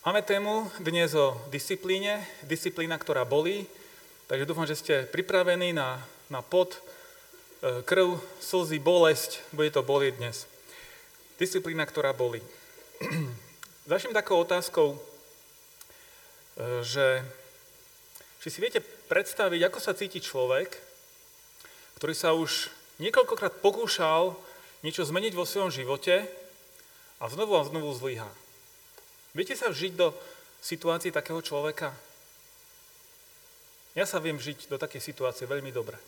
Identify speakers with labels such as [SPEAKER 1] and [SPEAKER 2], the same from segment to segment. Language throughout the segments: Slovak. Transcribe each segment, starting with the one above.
[SPEAKER 1] Máme tému dnes o disciplíne, disciplína, ktorá bolí, takže dúfam, že ste pripravení na, na pot, e, krv, slzy, bolesť, bude to bolieť dnes. Disciplína, ktorá bolí. Začnem takou otázkou, e, že či si viete predstaviť, ako sa cíti človek, ktorý sa už niekoľkokrát pokúšal niečo zmeniť vo svojom živote a znovu a znovu zlyhá. Viete sa vžiť do situácii takého človeka? Ja sa viem žiť do takej situácie veľmi dobre.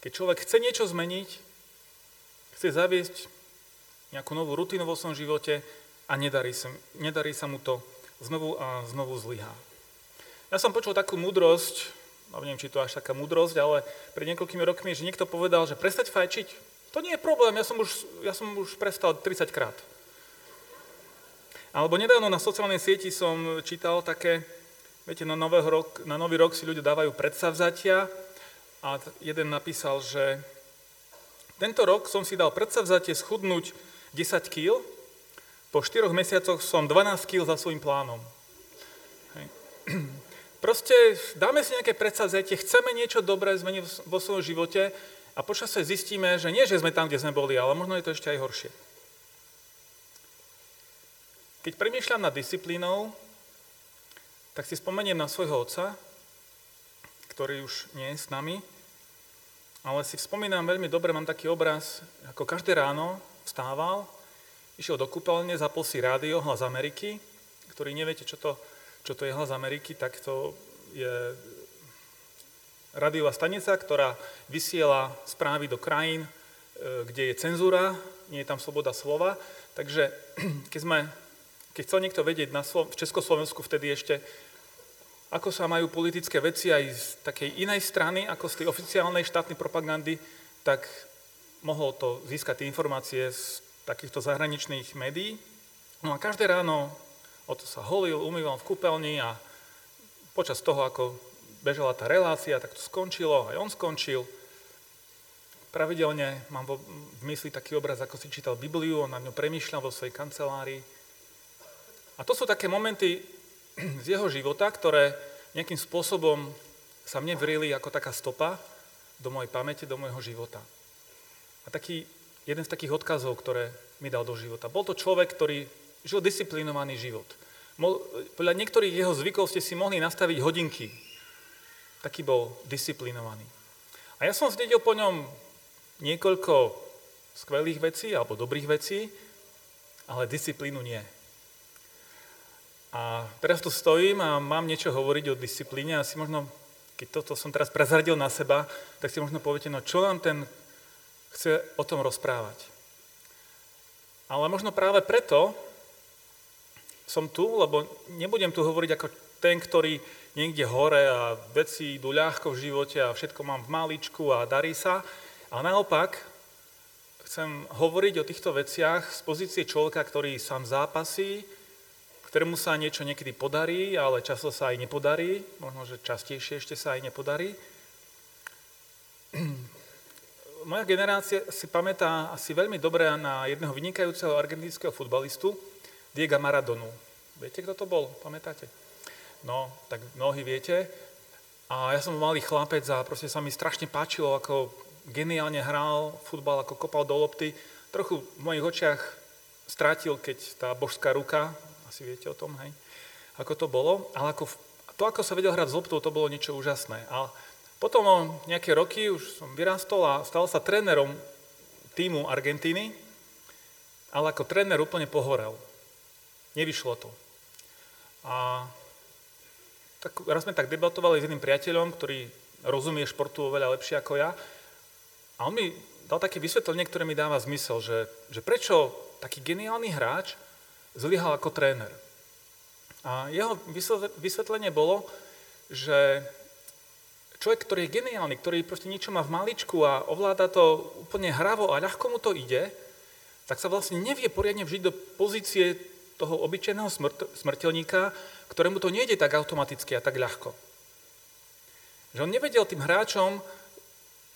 [SPEAKER 1] Keď človek chce niečo zmeniť, chce zaviesť nejakú novú rutinu vo svojom živote a nedarí sa, nedarí sa mu to, znovu a znovu zlyhá. Ja som počul takú múdrosť, no neviem, či to až taká múdrosť, ale pred niekoľkými rokmi, že niekto povedal, že prestať fajčiť, to nie je problém, ja som už, ja som už prestal 30 krát. Alebo nedávno na sociálnej sieti som čítal také, viete, na, rok, na nový rok si ľudia dávajú predsavzatia a jeden napísal, že tento rok som si dal predsavzatie schudnúť 10 kg, po 4 mesiacoch som 12 kg za svojim plánom. Hej. Proste dáme si nejaké predsavzatie, chceme niečo dobré zmeniť vo svojom živote a počasie zistíme, že nie, že sme tam, kde sme boli, ale možno je to ešte aj horšie. Keď premýšľam nad disciplínou, tak si spomeniem na svojho otca, ktorý už nie je s nami, ale si spomínam veľmi dobre, mám taký obraz, ako každé ráno vstával, išiel do kúpeľne, zapol si rádio Hlas Ameriky, ktorý neviete, čo to, čo to je Hlas Ameriky, tak to je radiová stanica, ktorá vysiela správy do krajín, e, kde je cenzúra, nie je tam sloboda slova. Takže keď sme keď chcel niekto vedieť na Slo- v Československu vtedy ešte, ako sa majú politické veci aj z takej inej strany, ako z tej oficiálnej štátnej propagandy, tak mohol to získať tie informácie z takýchto zahraničných médií. No a každé ráno o to sa holil, umýval v kúpeľni a počas toho, ako bežala tá relácia, tak to skončilo, aj on skončil. Pravidelne mám v mysli taký obraz, ako si čítal Bibliu, on na ňu premýšľal vo svojej kancelárii a to sú také momenty z jeho života, ktoré nejakým spôsobom sa mne vrili ako taká stopa do mojej pamäte, do môjho života. A taký, jeden z takých odkazov, ktoré mi dal do života. Bol to človek, ktorý žil disciplinovaný život. Podľa niektorých jeho zvykov ste si mohli nastaviť hodinky. Taký bol disciplinovaný. A ja som zdedil po ňom niekoľko skvelých vecí alebo dobrých vecí, ale disciplínu nie. A teraz tu stojím a mám niečo hovoriť o disciplíne. Asi možno, keď toto som teraz prezradil na seba, tak si možno poviete, no čo nám ten chce o tom rozprávať. Ale možno práve preto som tu, lebo nebudem tu hovoriť ako ten, ktorý niekde hore a veci idú ľahko v živote a všetko mám v maličku a darí sa. A naopak chcem hovoriť o týchto veciach z pozície človeka, ktorý sám zápasí, ktorému sa niečo niekedy podarí, ale často sa aj nepodarí, možno, že častejšie ešte sa aj nepodarí. Moja generácia si pamätá asi veľmi dobre na jedného vynikajúceho argentínskeho futbalistu, Diego Maradonu. Viete, kto to bol? Pamätáte? No, tak mnohí viete. A ja som malý chlapec a proste sa mi strašne páčilo, ako geniálne hral futbal, ako kopal do lopty. Trochu v mojich očiach strátil, keď tá božská ruka asi viete o tom, hej, ako to bolo, ale ako, to, ako sa vedel hrať s loptou, to bolo niečo úžasné. A potom o nejaké roky už som vyrastol a stal sa trénerom týmu Argentíny, ale ako tréner úplne pohorel. Nevyšlo to. A tak, raz sme tak debatovali s jedným priateľom, ktorý rozumie športu oveľa lepšie ako ja. A on mi dal také vysvetlenie, ktoré mi dáva zmysel, že, že prečo taký geniálny hráč zlyhal ako tréner. A jeho vysvetlenie bolo, že človek, ktorý je geniálny, ktorý proste niečo má v maličku a ovláda to úplne hravo a ľahko mu to ide, tak sa vlastne nevie poriadne vžiť do pozície toho obyčajného smrt, smrteľníka, ktorému to nejde tak automaticky a tak ľahko. Že on nevedel tým hráčom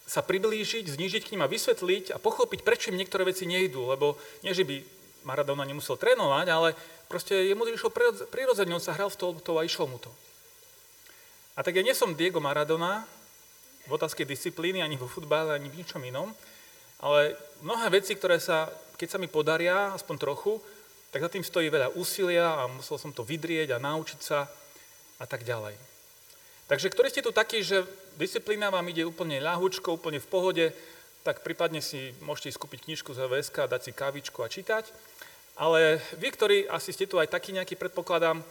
[SPEAKER 1] sa priblížiť, znížiť k ním a vysvetliť a pochopiť, prečo im niektoré veci nejdú, lebo nie, že by Maradona nemusel trénovať, ale proste jemu to išlo prirodzene, on sa hral v to a išlo mu to. A tak ja nie som Diego Maradona v otázke disciplíny, ani vo futbale, ani v ničom inom, ale mnohé veci, ktoré sa, keď sa mi podaria, aspoň trochu, tak za tým stojí veľa úsilia a musel som to vydrieť a naučiť sa a tak ďalej. Takže ktorí ste tu takí, že disciplína vám ide úplne ľahúčko, úplne v pohode, tak prípadne si môžete skúpiť knižku z VSK, dať si kávičku a čítať. Ale vy, ktorí asi ste tu aj taký nejaký, predpokladám,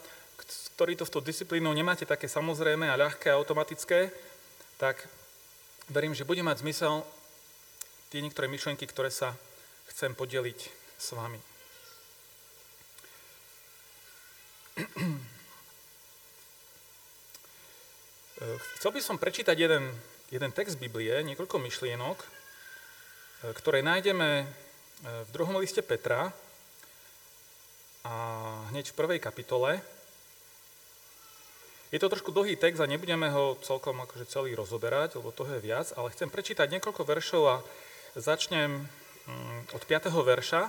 [SPEAKER 1] ktorí to s tou disciplínou nemáte také samozrejme a ľahké a automatické, tak verím, že bude mať zmysel tie niektoré myšlienky, ktoré sa chcem podeliť s vami. Chcel by som prečítať jeden, jeden text Biblie, niekoľko myšlienok, ktoré nájdeme e, v druhom liste Petra a hneď v prvej kapitole. Je to trošku dlhý text a nebudeme ho celkom akože celý rozoberať, lebo toho je viac, ale chcem prečítať niekoľko veršov a začnem mm, od 5. verša.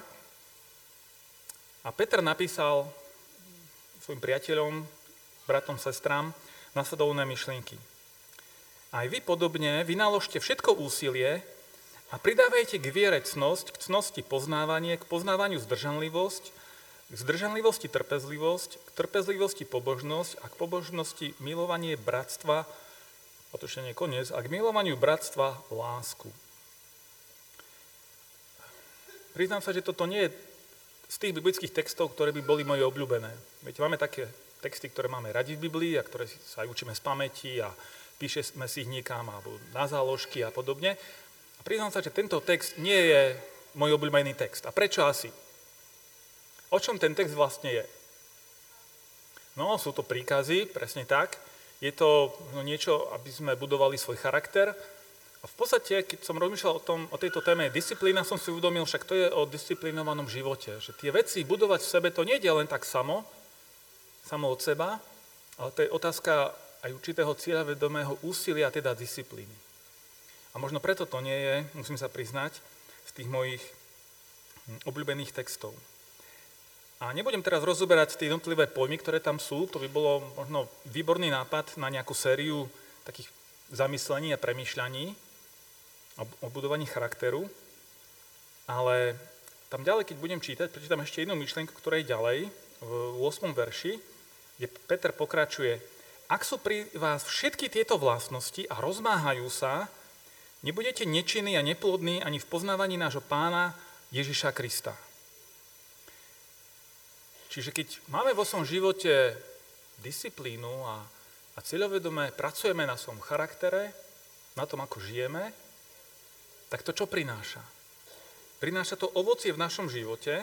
[SPEAKER 1] A Peter napísal svojim priateľom, bratom, sestrám, nasledovné myšlienky. Aj vy podobne vynaložte všetko úsilie a pridávajte k viere cnosť, k cnosti poznávanie, k poznávaniu zdržanlivosť, k zdržanlivosti trpezlivosť, k trpezlivosti pobožnosť a k pobožnosti milovanie bratstva, a to ešte nie koniec, a k milovaniu bratstva lásku. Priznám sa, že toto nie je z tých biblických textov, ktoré by boli moje obľúbené. Viete, máme také texty, ktoré máme radi v Biblii a ktoré sa aj učíme z pamäti a píšeme si ich niekam alebo na záložky a podobne. Priznám sa, že tento text nie je môj obľúbený text. A prečo asi? O čom ten text vlastne je? No, sú to príkazy, presne tak. Je to no, niečo, aby sme budovali svoj charakter. A v podstate, keď som rozmýšľal o, tom, o tejto téme disciplína, som si uvedomil, však to je o disciplinovanom živote. Že tie veci budovať v sebe, to nie je len tak samo, samo od seba, ale to je otázka aj určitého cieľavedomého úsilia, teda disciplíny. A možno preto to nie je, musím sa priznať, z tých mojich hm, obľúbených textov. A nebudem teraz rozoberať tie jednotlivé pojmy, ktoré tam sú, to by bolo možno výborný nápad na nejakú sériu takých zamyslení a premýšľaní o budovaní charakteru, ale tam ďalej, keď budem čítať, prečítam ešte jednu myšlienku, ktorá je ďalej, v 8. verši, kde Peter pokračuje, ak sú pri vás všetky tieto vlastnosti a rozmáhajú sa, nebudete nečinní a neplodní ani v poznávaní nášho pána Ježiša Krista. Čiže keď máme vo svojom živote disciplínu a, a cieľovedomé pracujeme na svojom charaktere, na tom, ako žijeme, tak to čo prináša? Prináša to ovocie v našom živote,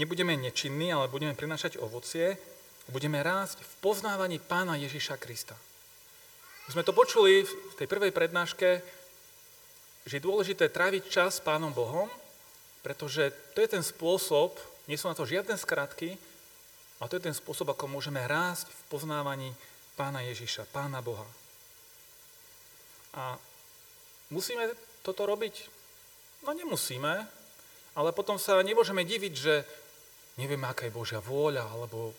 [SPEAKER 1] nebudeme nečinní, ale budeme prinášať ovocie, budeme rásť v poznávaní pána Ježiša Krista. My sme to počuli v tej prvej prednáške, že je dôležité tráviť čas s pánom Bohom, pretože to je ten spôsob, nie sú na to žiadne skratky, a to je ten spôsob, ako môžeme rásť v poznávaní pána Ježiša, pána Boha. A musíme toto robiť? No nemusíme, ale potom sa nemôžeme diviť, že nevieme, aká je Božia vôľa, alebo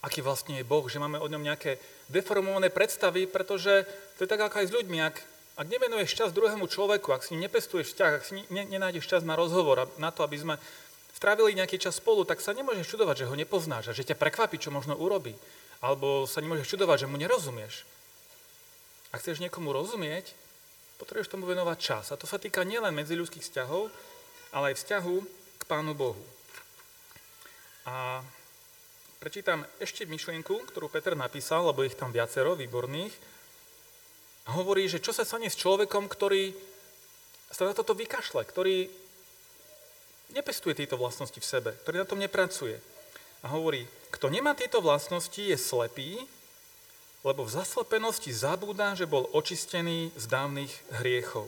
[SPEAKER 1] aký vlastne je Boh, že máme o ňom nejaké deformované predstavy, pretože to je tak ako aj s ľuďmi. Ak, ak nevenuješ čas druhému človeku, ak si nepestuješ vzťah, ak si ne, nenájdeš čas na rozhovor, na to, aby sme strávili nejaký čas spolu, tak sa nemôžeš čudovať, že ho nepoznáš a že ťa prekvapí, čo možno urobí. Alebo sa nemôžeš čudovať, že mu nerozumieš. Ak chceš niekomu rozumieť, potrebuješ tomu venovať čas. A to sa týka nielen medziľudských vzťahov, ale aj vzťahu k Pánu Bohu. A prečítam ešte myšlienku, ktorú Peter napísal, lebo ich tam viacero výborných. A hovorí, že čo sa stane s človekom, ktorý sa na toto vykašle, ktorý nepestuje tieto vlastnosti v sebe, ktorý na tom nepracuje. A hovorí, kto nemá tieto vlastnosti, je slepý, lebo v zaslepenosti zabúda, že bol očistený z dávnych hriechov.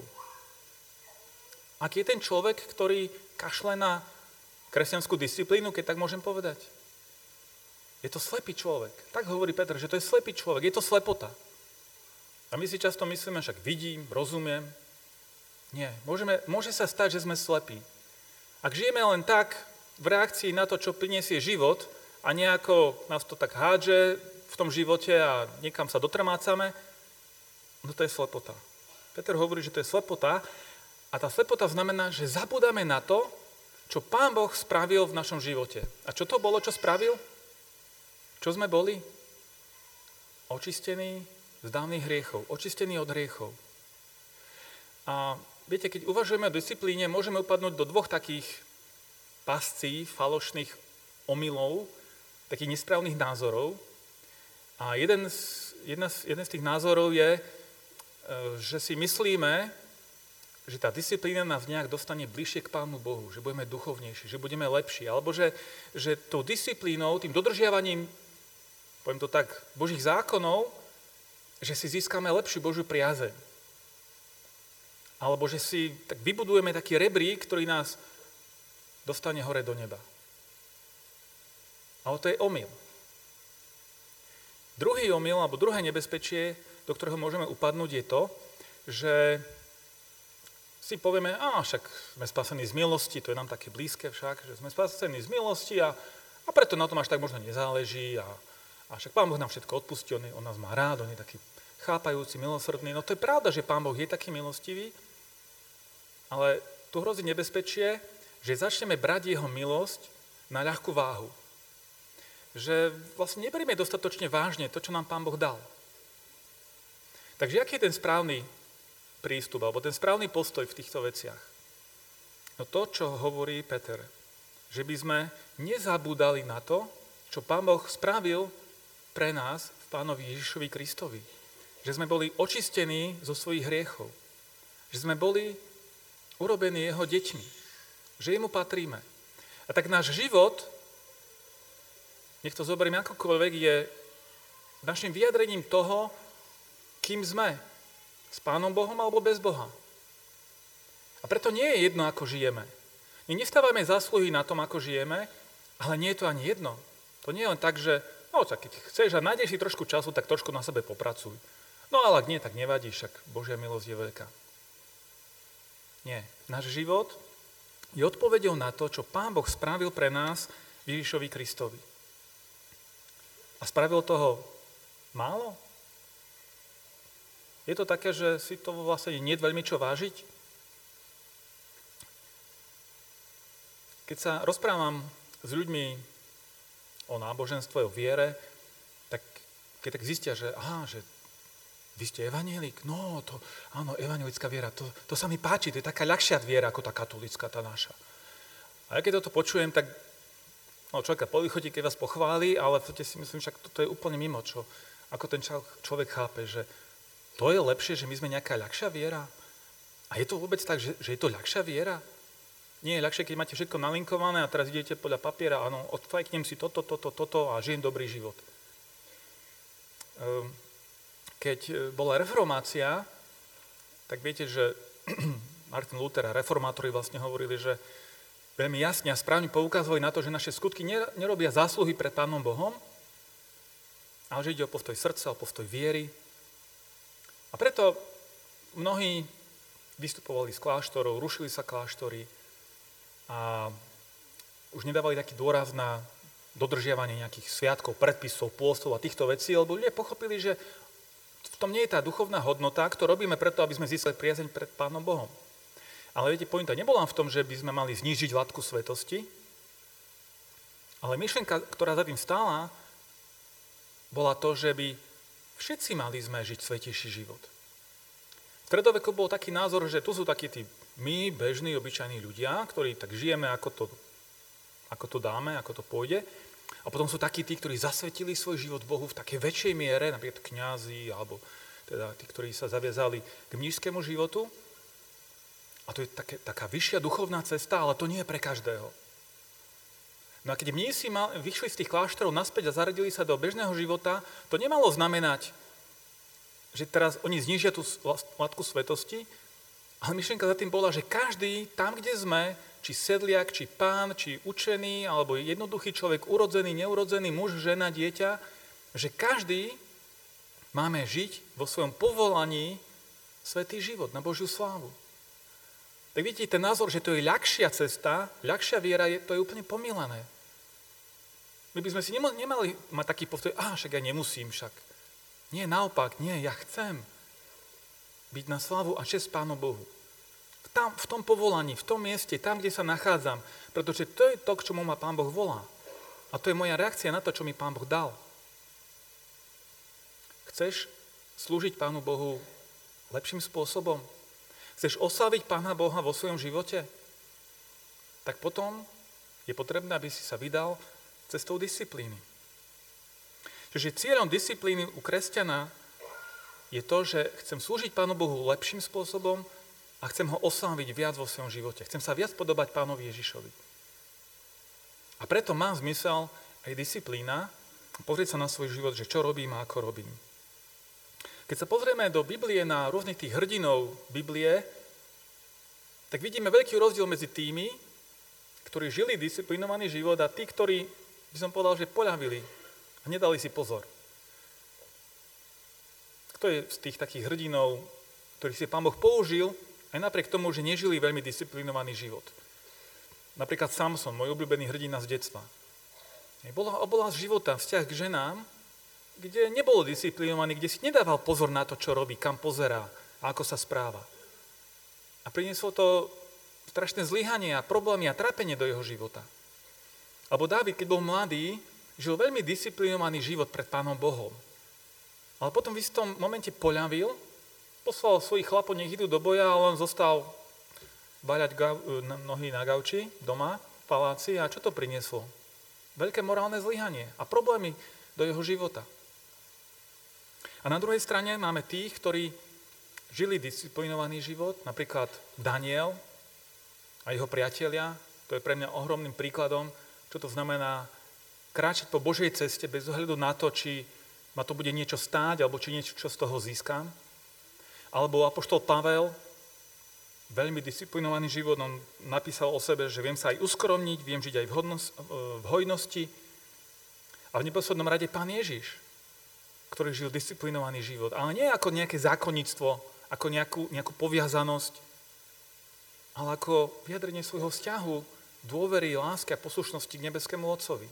[SPEAKER 1] Aký je ten človek, ktorý kašle na kresťanskú disciplínu, keď tak môžem povedať. Je to slepý človek. Tak hovorí Petr, že to je slepý človek, je to slepota. A my si často myslíme, však vidím, rozumiem. Nie, Môžeme, môže sa stať, že sme slepí. Ak žijeme len tak v reakcii na to, čo priniesie život a nejako nás to tak hádže v tom živote a niekam sa dotrmácame, no to je slepota. Peter hovorí, že to je slepota a tá slepota znamená, že zabudáme na to, čo Pán Boh spravil v našom živote. A čo to bolo, čo spravil? Čo sme boli? Očistení z dávnych hriechov, očistení od hriechov. A viete, keď uvažujeme o disciplíne, môžeme upadnúť do dvoch takých pascí, falošných omylov, takých nesprávnych názorov. A jeden z, jedna z, jeden z tých názorov je, E, že si myslíme, že tá disciplína nás nejak dostane bližšie k Pánu Bohu, že budeme duchovnejší, že budeme lepší, alebo že, že tou disciplínou, tým dodržiavaním, poviem to tak, Božích zákonov, že si získame lepšiu Božiu priazeň. Alebo že si tak vybudujeme taký rebrík, ktorý nás dostane hore do neba. Ale to je omyl. Druhý omyl, alebo druhé nebezpečie do ktorého môžeme upadnúť, je to, že si povieme, a však sme spasení z milosti, to je nám také blízke však, že sme spasení z milosti a, a preto na tom až tak možno nezáleží a, a však Pán Boh nám všetko odpustí, on, on nás má rád, on je taký chápajúci, milosrdný. No to je pravda, že Pán Boh je taký milostivý, ale tu hrozí nebezpečie, že začneme brať jeho milosť na ľahkú váhu. Že vlastne neberieme dostatočne vážne to, čo nám Pán Boh dal. Takže aký je ten správny prístup, alebo ten správny postoj v týchto veciach? No to, čo hovorí Peter, že by sme nezabúdali na to, čo Pán Boh spravil pre nás v Pánovi Ježišovi Kristovi. Že sme boli očistení zo svojich hriechov. Že sme boli urobení jeho deťmi. Že jemu patríme. A tak náš život, nech to zoberieme akokoľvek, je našim vyjadrením toho, kým sme. S Pánom Bohom alebo bez Boha. A preto nie je jedno, ako žijeme. My nestávame zásluhy na tom, ako žijeme, ale nie je to ani jedno. To nie je len tak, že no, tak keď chceš a nájdeš si trošku času, tak trošku na sebe popracuj. No ale ak nie, tak nevadí, však Božia milosť je veľká. Nie. Náš život je odpovedou na to, čo Pán Boh spravil pre nás Ježišovi Kristovi. A spravil toho málo? Je to také, že si to vlastne nie veľmi čo vážiť? Keď sa rozprávam s ľuďmi o náboženstve, o viere, tak keď tak zistia, že aha, že vy ste evanielik? No, to, áno, evanielická viera, to, to sa mi páči, to je taká ľahšia viera ako tá katolická, tá naša. A ja keď toto počujem, tak no, človeka polichotí, keď vás pochváli, ale v si myslím, že toto je úplne mimo, čo, ako ten človek chápe, že to je lepšie, že my sme nejaká ľahšia viera? A je to vôbec tak, že, že je to ľahšia viera? Nie je ľahšie, keď máte všetko nalinkované a teraz idete podľa papiera, áno, odfajknem si toto, toto, toto a žijem dobrý život. Ehm, keď e, bola reformácia, tak viete, že Martin Luther a reformátori vlastne hovorili, že veľmi jasne a správne poukazovali na to, že naše skutky nerobia zásluhy pred Pánom Bohom, ale že ide o postoj srdca, o postoj viery, a preto mnohí vystupovali z kláštorov, rušili sa kláštory a už nedávali taký dôraz na dodržiavanie nejakých sviatkov, predpisov, pôstov a týchto vecí, lebo ľudia pochopili, že v tom nie je tá duchovná hodnota, to robíme preto, aby sme získali priazeň pred Pánom Bohom. Ale viete, pointa nebola v tom, že by sme mali znížiť látku svetosti, ale myšlenka, ktorá za tým stála, bola to, že by Všetci mali sme žiť svetejší život. V stredoveku bol taký názor, že tu sú takí tí my, bežní, obyčajní ľudia, ktorí tak žijeme, ako to, ako to dáme, ako to pôjde. A potom sú takí tí, ktorí zasvetili svoj život Bohu v takej väčšej miere, napríklad kňazi, alebo teda tí, ktorí sa zaviazali k mnížskému životu. A to je také, taká vyššia duchovná cesta, ale to nie je pre každého. No a keď mnísi vyšli z tých kláštorov naspäť a zaradili sa do bežného života, to nemalo znamenať, že teraz oni znižia tú látku svetosti, ale myšlienka za tým bola, že každý tam, kde sme, či sedliak, či pán, či učený, alebo jednoduchý človek, urodzený, neurodzený, muž, žena, dieťa, že každý máme žiť vo svojom povolaní svetý život na Božiu slávu. tak vidíte, ten názor, že to je ľahšia cesta, ľahšia viera, je, to je úplne pomilané. My by sme si nemali mať taký postoj, a však ja nemusím však. Nie, naopak, nie, ja chcem byť na slavu a čest Pánu Bohu. Tam, v tom povolaní, v tom mieste, tam, kde sa nachádzam, pretože to je to, k čomu ma Pán Boh volá. A to je moja reakcia na to, čo mi Pán Boh dal. Chceš slúžiť Pánu Bohu lepším spôsobom? Chceš oslaviť Pána Boha vo svojom živote? Tak potom je potrebné, aby si sa vydal cestou disciplíny. Čiže cieľom disciplíny u kresťana je to, že chcem slúžiť Pánu Bohu lepším spôsobom a chcem ho osláviť viac vo svojom živote. Chcem sa viac podobať Pánovi Ježišovi. A preto má zmysel aj disciplína, pozrieť sa na svoj život, že čo robím a ako robím. Keď sa pozrieme do Biblie na rôznych tých hrdinov Biblie, tak vidíme veľký rozdiel medzi tými, ktorí žili disciplinovaný život a tí, ktorí, by som povedal, že poľavili a nedali si pozor. Kto je z tých takých hrdinov, ktorých si pán Boh použil, aj napriek tomu, že nežili veľmi disciplinovaný život. Napríklad Samson, môj obľúbený hrdina z detstva. Bola oblasť života, vzťah k ženám, kde nebolo disciplinovaný, kde si nedával pozor na to, čo robí, kam pozerá a ako sa správa. A prinieslo to strašné zlyhanie a problémy a trápenie do jeho života. Alebo Dávid, keď bol mladý, žil veľmi disciplinovaný život pred Pánom Bohom. Ale potom v istom momente poľavil, poslal svojich chlapov, nech idú do boja, ale on zostal baľať nohy na gauči doma, v paláci. A čo to prinieslo? Veľké morálne zlyhanie a problémy do jeho života. A na druhej strane máme tých, ktorí žili disciplinovaný život, napríklad Daniel a jeho priatelia. To je pre mňa ohromným príkladom, čo to znamená kráčať po Božej ceste bez ohľadu na to, či ma to bude niečo stáť, alebo či niečo čo z toho získam. Alebo Apoštol Pavel, veľmi disciplinovaný život, on napísal o sebe, že viem sa aj uskromniť, viem žiť aj v, hodnosť, v hojnosti. A v neposlednom rade Pán Ježiš, ktorý žil disciplinovaný život. Ale nie ako nejaké zákonníctvo, ako nejakú, nejakú poviazanosť, ale ako vyjadrenie svojho vzťahu, dôvery, lásky a poslušnosti k nebeskému Otcovi.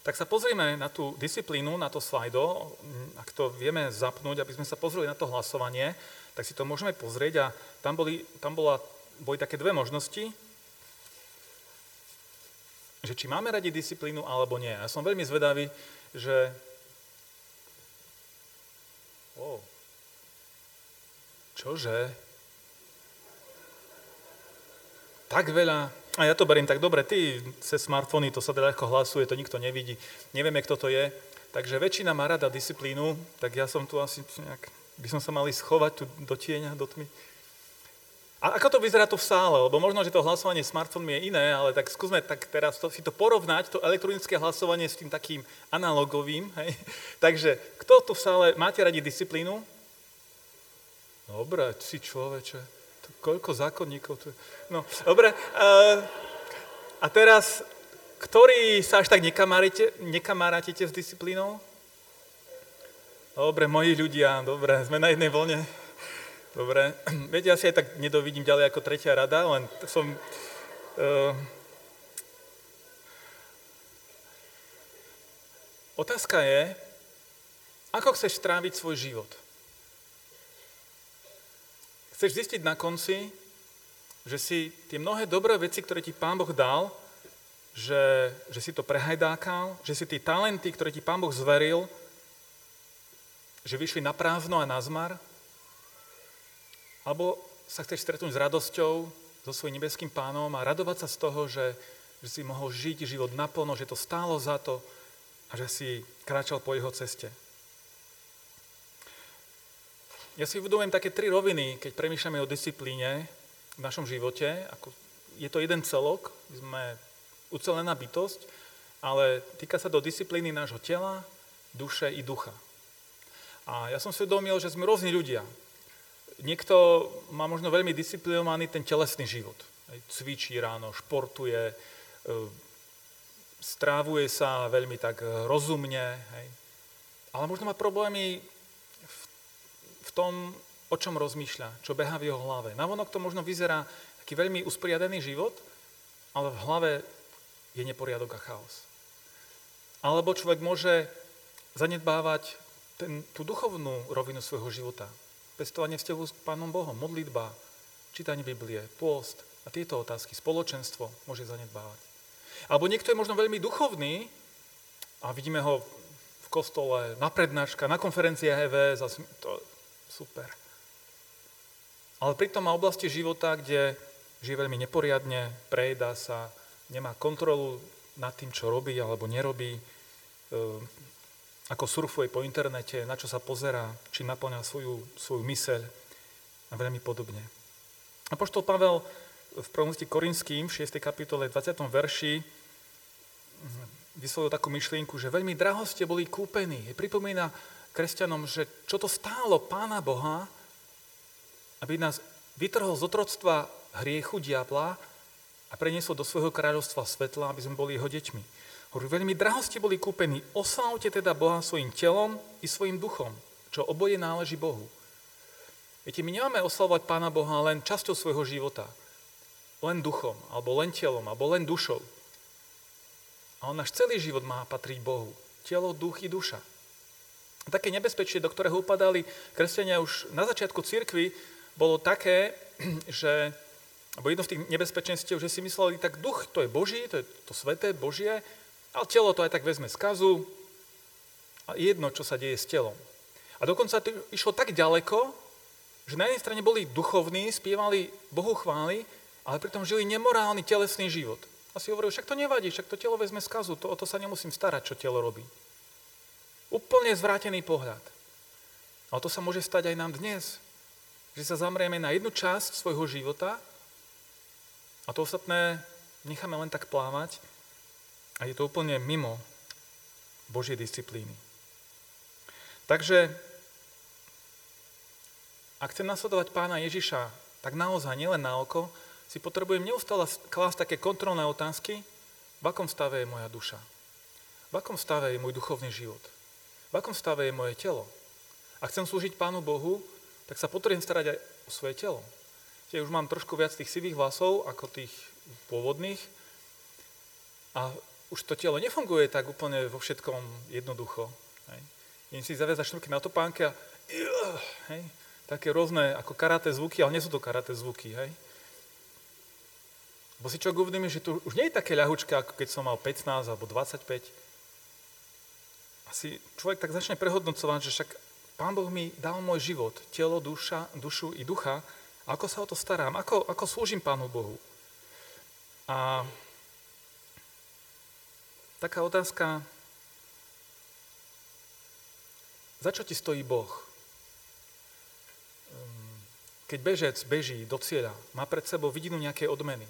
[SPEAKER 1] Tak sa pozrieme na tú disciplínu, na to slajdo, ak to vieme zapnúť, aby sme sa pozreli na to hlasovanie, tak si to môžeme pozrieť a tam, boli, tam bola, boli také dve možnosti, že či máme radi disciplínu alebo nie. Ja som veľmi zvedavý, že Oh. Čože? Tak veľa. A ja to beriem tak dobre, ty cez smartfóny, to sa teda ľahko hlasuje, to nikto nevidí. Nevieme, kto to je. Takže väčšina má rada disciplínu, tak ja som tu asi nejak, by som sa mali schovať tu do tieňa, do tmy. A ako to vyzerá tu v sále? Lebo možno, že to hlasovanie smartfónmi je iné, ale tak skúsme tak teraz to, si to porovnať, to elektronické hlasovanie s tým takým analogovým. Hej? Takže, kto tu v sále, máte radi disciplínu? Dobre, si človeče, koľko zákonníkov tu je. No, dobre. Uh, a teraz, ktorí sa až tak nekamarátite s disciplínou? Dobre, moji ľudia, dobre, sme na jednej vlne. Dobre, viete, ja si aj tak nedovidím ďalej ako tretia rada, len som... Uh, otázka je, ako chceš stráviť svoj život? Chceš zistiť na konci, že si tie mnohé dobré veci, ktoré ti Pán Boh dal, že, že si to prehajdákal, že si tie talenty, ktoré ti Pán Boh zveril, že vyšli na prázdno a na zmar, alebo sa chceš stretnúť s radosťou so svojím nebeským pánom a radovať sa z toho, že, že si mohol žiť život naplno, že to stálo za to a že si kráčal po jeho ceste. Ja si uvedomujem také tri roviny, keď premýšľame o disciplíne v našom živote. Ako je to jeden celok, my sme ucelená bytosť, ale týka sa do disciplíny nášho tela, duše i ducha. A ja som si uvedomil, že sme rôzni ľudia niekto má možno veľmi disciplinovaný ten telesný život. Cvičí ráno, športuje, e, strávuje sa veľmi tak rozumne, ale možno má problémy v, tom, o čom rozmýšľa, čo beha v jeho hlave. Navonok to možno vyzerá taký veľmi usporiadený život, ale v hlave je neporiadok a chaos. Alebo človek môže zanedbávať ten, tú duchovnú rovinu svojho života. Pestovanie vzťahu s Pánom Bohom, modlitba, čítanie Biblie, pôst a tieto otázky, spoločenstvo môže zanedbávať. Alebo niekto je možno veľmi duchovný a vidíme ho v kostole, na prednáška, na konferenciách EVS, to super. Ale pritom má oblasti života, kde žije veľmi neporiadne, prejedá sa, nemá kontrolu nad tým, čo robí alebo nerobí, ehm, ako surfuje po internete, na čo sa pozera, či naplňa svoju, svoju myseľ a veľmi podobne. A poštol Pavel v prvom Korinským v 6. kapitole 20. verši vyslovil takú myšlienku, že veľmi draho ste boli kúpení. Pripomína kresťanom, že čo to stálo Pána Boha, aby nás vytrhol z otroctva hriechu diabla a preniesol do svojho kráľovstva svetla, aby sme boli jeho deťmi. Hovorí, veľmi draho ste boli kúpení, oslavte teda Boha svojim telom i svojim duchom, čo oboje náleží Bohu. Viete, my nemáme oslavovať Pána Boha len časťou svojho života, len duchom, alebo len telom, alebo len dušou. A on náš celý život má patriť Bohu. Telo, duch i duša. Také nebezpečie, do ktorého upadali kresťania už na začiatku cirkvi, bolo také, že, alebo jedno z tých nebezpečenstiev, že si mysleli, tak duch to je Boží, to je to sveté, Božie, ale telo to aj tak vezme skazu a jedno, čo sa deje s telom. A dokonca to išlo tak ďaleko, že na jednej strane boli duchovní, spievali Bohu chvály, ale pritom žili nemorálny telesný život. A si hovoril, však to nevadí, však to telo vezme skazu, to, o to sa nemusím starať, čo telo robí. Úplne zvrátený pohľad. Ale to sa môže stať aj nám dnes, že sa zamrieme na jednu časť svojho života a to ostatné necháme len tak plávať a je to úplne mimo Božej disciplíny. Takže, ak chcem nasledovať pána Ježiša, tak naozaj, nielen na oko, si potrebujem neustále klásť také kontrolné otázky, v akom stave je moja duša, v akom stave je môj duchovný život, v akom stave je moje telo. A chcem slúžiť Pánu Bohu, tak sa potrebujem starať aj o svoje telo. Ja už mám trošku viac tých sivých vlasov ako tých pôvodných a už to telo nefunguje tak úplne vo všetkom jednoducho. Hej. Idem si zaviazať šnúrky na topánke a hej, také rôzne ako karate zvuky, ale nie sú to karate zvuky. Hej. Bo si čo uvedomí, že tu už nie je také ľahučké, ako keď som mal 15 alebo 25. Asi človek tak začne prehodnocovať, že však Pán Boh mi dal môj život, telo, duša, dušu i ducha, ako sa o to starám, ako, ako slúžim Pánu Bohu. A taká otázka, za čo ti stojí Boh? Ehm, keď bežec beží do cieľa, má pred sebou vidinu nejaké odmeny.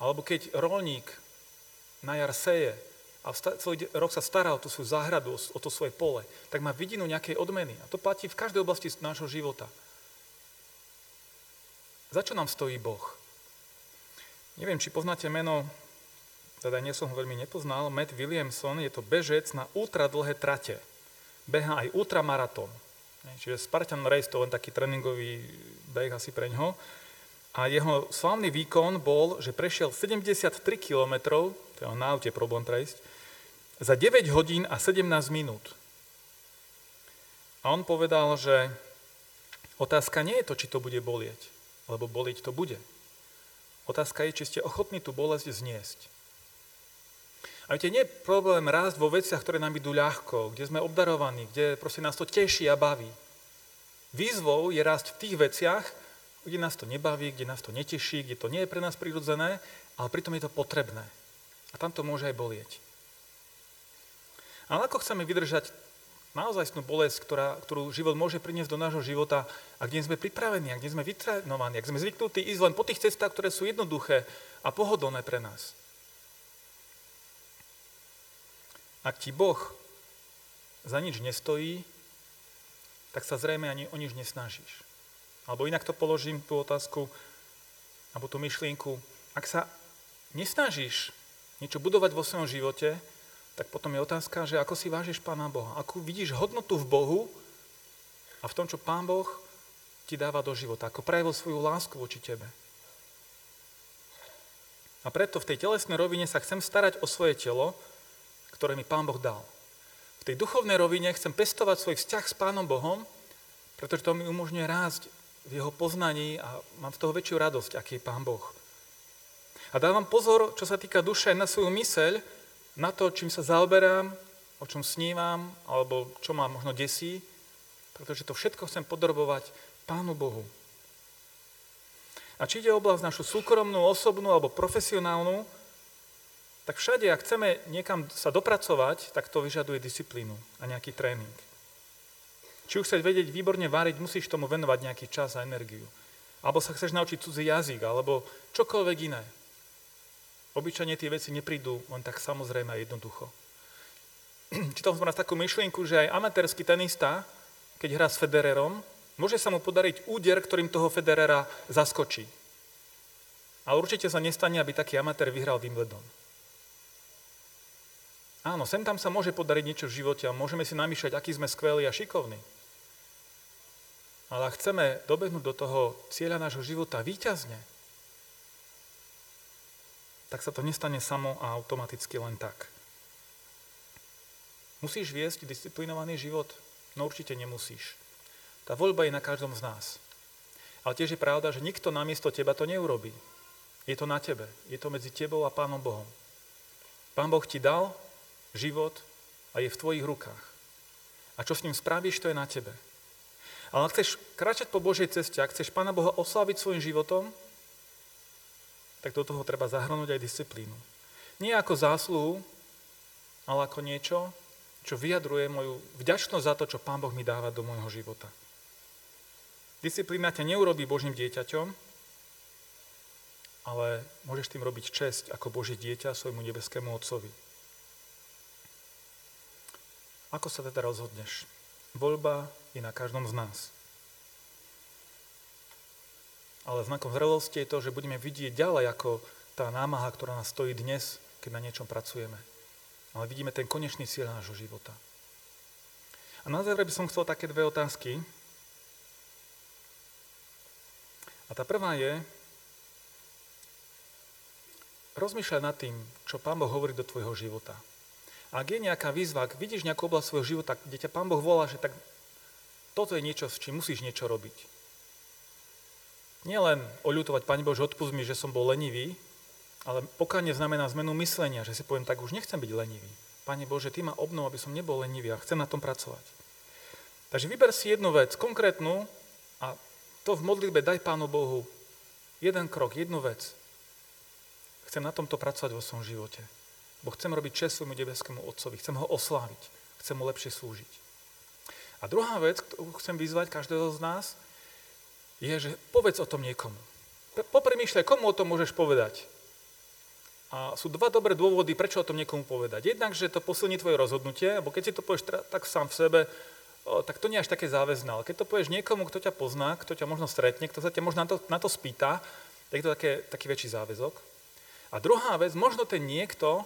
[SPEAKER 1] Alebo keď rolník na jar seje a celý rok sa stará o tú svoju záhradu, o to svoje pole, tak má vidinu nejakej odmeny. A to platí v každej oblasti nášho života. Za čo nám stojí Boh? Neviem, či poznáte meno teda nie som ho veľmi nepoznal, Matt Williamson, je to bežec na ultra dlhé trate. Beha aj ultramaratón. Čiže Spartan Race to len taký tréningový beh asi pre ňoho. A jeho slavný výkon bol, že prešiel 73 km, to je na aute problém prejsť, za 9 hodín a 17 minút. A on povedal, že otázka nie je to, či to bude bolieť, lebo bolieť to bude. Otázka je, či ste ochotní tú bolesť zniesť. A viete, nie je problém rásť vo veciach, ktoré nám idú ľahko, kde sme obdarovaní, kde proste nás to teší a baví. Výzvou je rásť v tých veciach, kde nás to nebaví, kde nás to neteší, kde to nie je pre nás prirodzené, ale pritom je to potrebné. A tam to môže aj bolieť. Ale ako chceme vydržať naozajstnú bolesť, ktorá, ktorú život môže priniesť do nášho života, ak nie sme pripravení, ak nie sme vytrénovaní, ak sme zvyknutí ísť len po tých cestách, ktoré sú jednoduché a pohodlné pre nás. Ak ti Boh za nič nestojí, tak sa zrejme ani o nič nesnažíš. Alebo inak to položím, tú otázku, alebo tú myšlienku, ak sa nesnažíš niečo budovať vo svojom živote, tak potom je otázka, že ako si vážiš Pána Boha, akú vidíš hodnotu v Bohu a v tom, čo Pán Boh ti dáva do života, ako prejavil svoju lásku voči tebe. A preto v tej telesnej rovine sa chcem starať o svoje telo, ktoré mi Pán Boh dal. V tej duchovnej rovine chcem pestovať svoj vzťah s Pánom Bohom, pretože to mi umožňuje rásť v jeho poznaní a mám z toho väčšiu radosť, aký je Pán Boh. A dávam pozor, čo sa týka duše, na svoju myseľ, na to, čím sa zaoberám, o čom snívam, alebo čo ma možno desí, pretože to všetko chcem podrobovať Pánu Bohu. A či ide oblasť našu súkromnú, osobnú alebo profesionálnu, tak všade, ak chceme niekam sa dopracovať, tak to vyžaduje disciplínu a nejaký tréning. Či už chceš vedieť výborne variť, musíš tomu venovať nejaký čas a energiu. Alebo sa chceš naučiť cudzí jazyk, alebo čokoľvek iné. Obyčajne tie veci neprídu len tak samozrejme a jednoducho. Čítal som raz takú myšlienku, že aj amatérsky tenista, keď hrá s Federerom, môže sa mu podariť úder, ktorým toho Federera zaskočí. Ale určite sa nestane, aby taký amatér vyhral Wimbledon. Áno, sem tam sa môže podariť niečo v živote a môžeme si namýšľať, aký sme skvelí a šikovní. Ale ak chceme dobehnúť do toho cieľa nášho života výťazne, tak sa to nestane samo a automaticky len tak. Musíš viesť disciplinovaný život? No určite nemusíš. Tá voľba je na každom z nás. Ale tiež je pravda, že nikto namiesto teba to neurobí. Je to na tebe. Je to medzi tebou a Pánom Bohom. Pán Boh ti dal život a je v tvojich rukách. A čo s ním spravíš, to je na tebe. Ale ak chceš kráčať po Božej ceste, ak chceš Pána Boha oslaviť svojim životom, tak do toho treba zahrnúť aj disciplínu. Nie ako zásluhu, ale ako niečo, čo vyjadruje moju vďačnosť za to, čo Pán Boh mi dáva do môjho života. Disciplína ťa neurobí Božím dieťaťom, ale môžeš tým robiť česť ako Božie dieťa svojmu nebeskému Otcovi. Ako sa teda rozhodneš? Voľba je na každom z nás. Ale znakom zrelosti je to, že budeme vidieť ďalej ako tá námaha, ktorá nás stojí dnes, keď na niečom pracujeme. Ale vidíme ten konečný cieľ nášho života. A na záver by som chcel také dve otázky, A tá prvá je, rozmýšľaj nad tým, čo Pán Boh hovorí do tvojho života. Ak je nejaká výzva, ak vidíš nejakú oblasť svojho života, kde ťa Pán Boh volá, že tak toto je niečo, s čím musíš niečo robiť. Nielen oľutovať, Pane Bože, odpust mi, že som bol lenivý, ale pokánie znamená zmenu myslenia, že si poviem, tak už nechcem byť lenivý. Pane Bože, Ty ma obnov, aby som nebol lenivý a chcem na tom pracovať. Takže vyber si jednu vec, konkrétnu a to v modlitbe daj Pánu Bohu jeden krok, jednu vec. Chcem na tomto pracovať vo svojom živote. Bo chcem robiť čest svojmu nebeskému Otcovi. Chcem ho osláviť. Chcem mu lepšie slúžiť. A druhá vec, ktorú chcem vyzvať každého z nás, je, že povedz o tom niekomu. Popremýšľaj, komu o tom môžeš povedať. A sú dva dobré dôvody, prečo o tom niekomu povedať. Jednak, že to posilní tvoje rozhodnutie, alebo keď si to povieš tak sám v sebe, tak to nie je až také záväzné. Ale keď to povieš niekomu, kto ťa pozná, kto ťa možno stretne, kto sa ťa možno na to, na to spýta, tak je to také, taký väčší záväzok. A druhá vec, možno ten niekto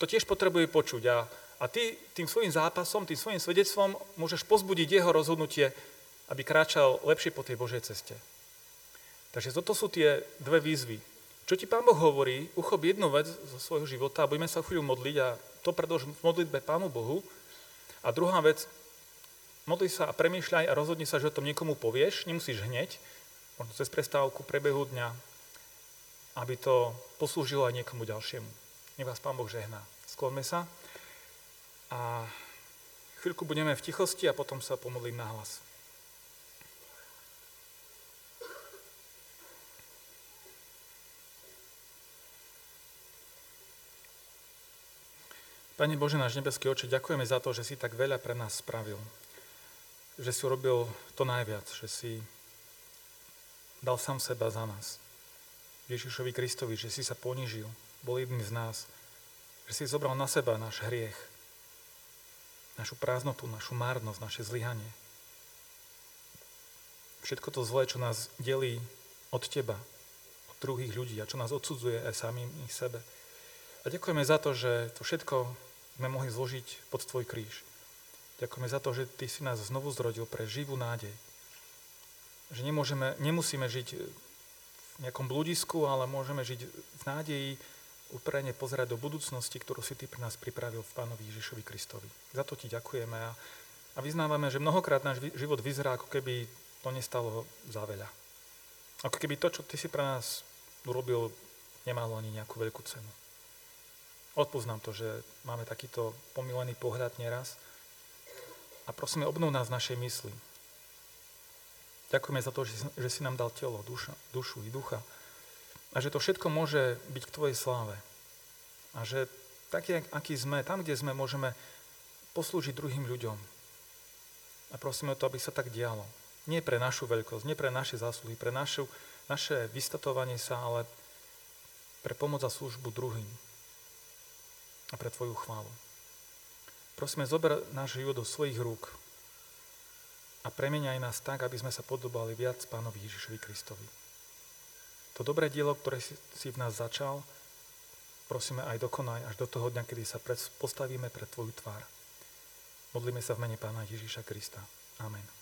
[SPEAKER 1] to tiež potrebuje počuť. A, a ty tým svojim zápasom, tým svojim svedectvom môžeš pozbudiť jeho rozhodnutie, aby kráčal lepšie po tej Božej ceste. Takže toto sú tie dve výzvy. Čo ti Pán Boh hovorí, uchop jednu vec zo svojho života a budeme sa chvíľu modliť a to predlož v modlitbe Pánu Bohu. A druhá vec, modli sa a premýšľaj a rozhodni sa, že o tom niekomu povieš, nemusíš hneď, možno cez prestávku, prebehu dňa, aby to poslúžilo aj niekomu ďalšiemu. Nech vás Pán Boh žehná. Skloňme sa a chvíľku budeme v tichosti a potom sa pomodlím na hlas. Pane Bože, náš nebeský oče, ďakujeme za to, že si tak veľa pre nás spravil že si urobil to najviac, že si dal sám seba za nás. Ježišovi Kristovi, že si sa ponížil, bol jedným z nás, že si zobral na seba náš hriech, našu prázdnotu, našu márnosť, naše zlyhanie. Všetko to zlé, čo nás delí od teba, od druhých ľudí a čo nás odsudzuje aj samým ich sebe. A ďakujeme za to, že to všetko sme mohli zložiť pod tvoj kríž. Ďakujeme za to, že Ty si nás znovu zrodil pre živú nádej. že nemôžeme, nemusíme žiť v nejakom bludisku, ale môžeme žiť v nádeji, uprene pozerať do budúcnosti, ktorú si Ty pre nás pripravil v Pánovi Ježišovi Kristovi. Za to Ti ďakujeme a, a vyznávame, že mnohokrát náš život vyzerá, ako keby to nestalo za veľa. Ako keby to, čo Ty si pre nás urobil, nemalo ani nejakú veľkú cenu. Odpoznám to, že máme takýto pomilený pohľad neraz a prosíme, obnov nás našej mysli. Ďakujeme za to, že si nám dal telo, duša, dušu i ducha, a že to všetko môže byť k Tvojej sláve. A že taký, aký sme, tam, kde sme, môžeme poslúžiť druhým ľuďom. A prosíme o to, aby sa tak dialo. Nie pre našu veľkosť, nie pre naše zásluhy, pre našu, naše vystatovanie sa, ale pre pomoc a službu druhým. A pre Tvoju chválu. Prosíme, zober náš život do svojich rúk a premeniaj nás tak, aby sme sa podobali viac Pánovi Ježišovi Kristovi. To dobré dielo, ktoré si, v nás začal, prosíme aj dokonaj až do toho dňa, kedy sa postavíme pred Tvoju tvár. Modlíme sa v mene Pána Ježíša Krista. Amen.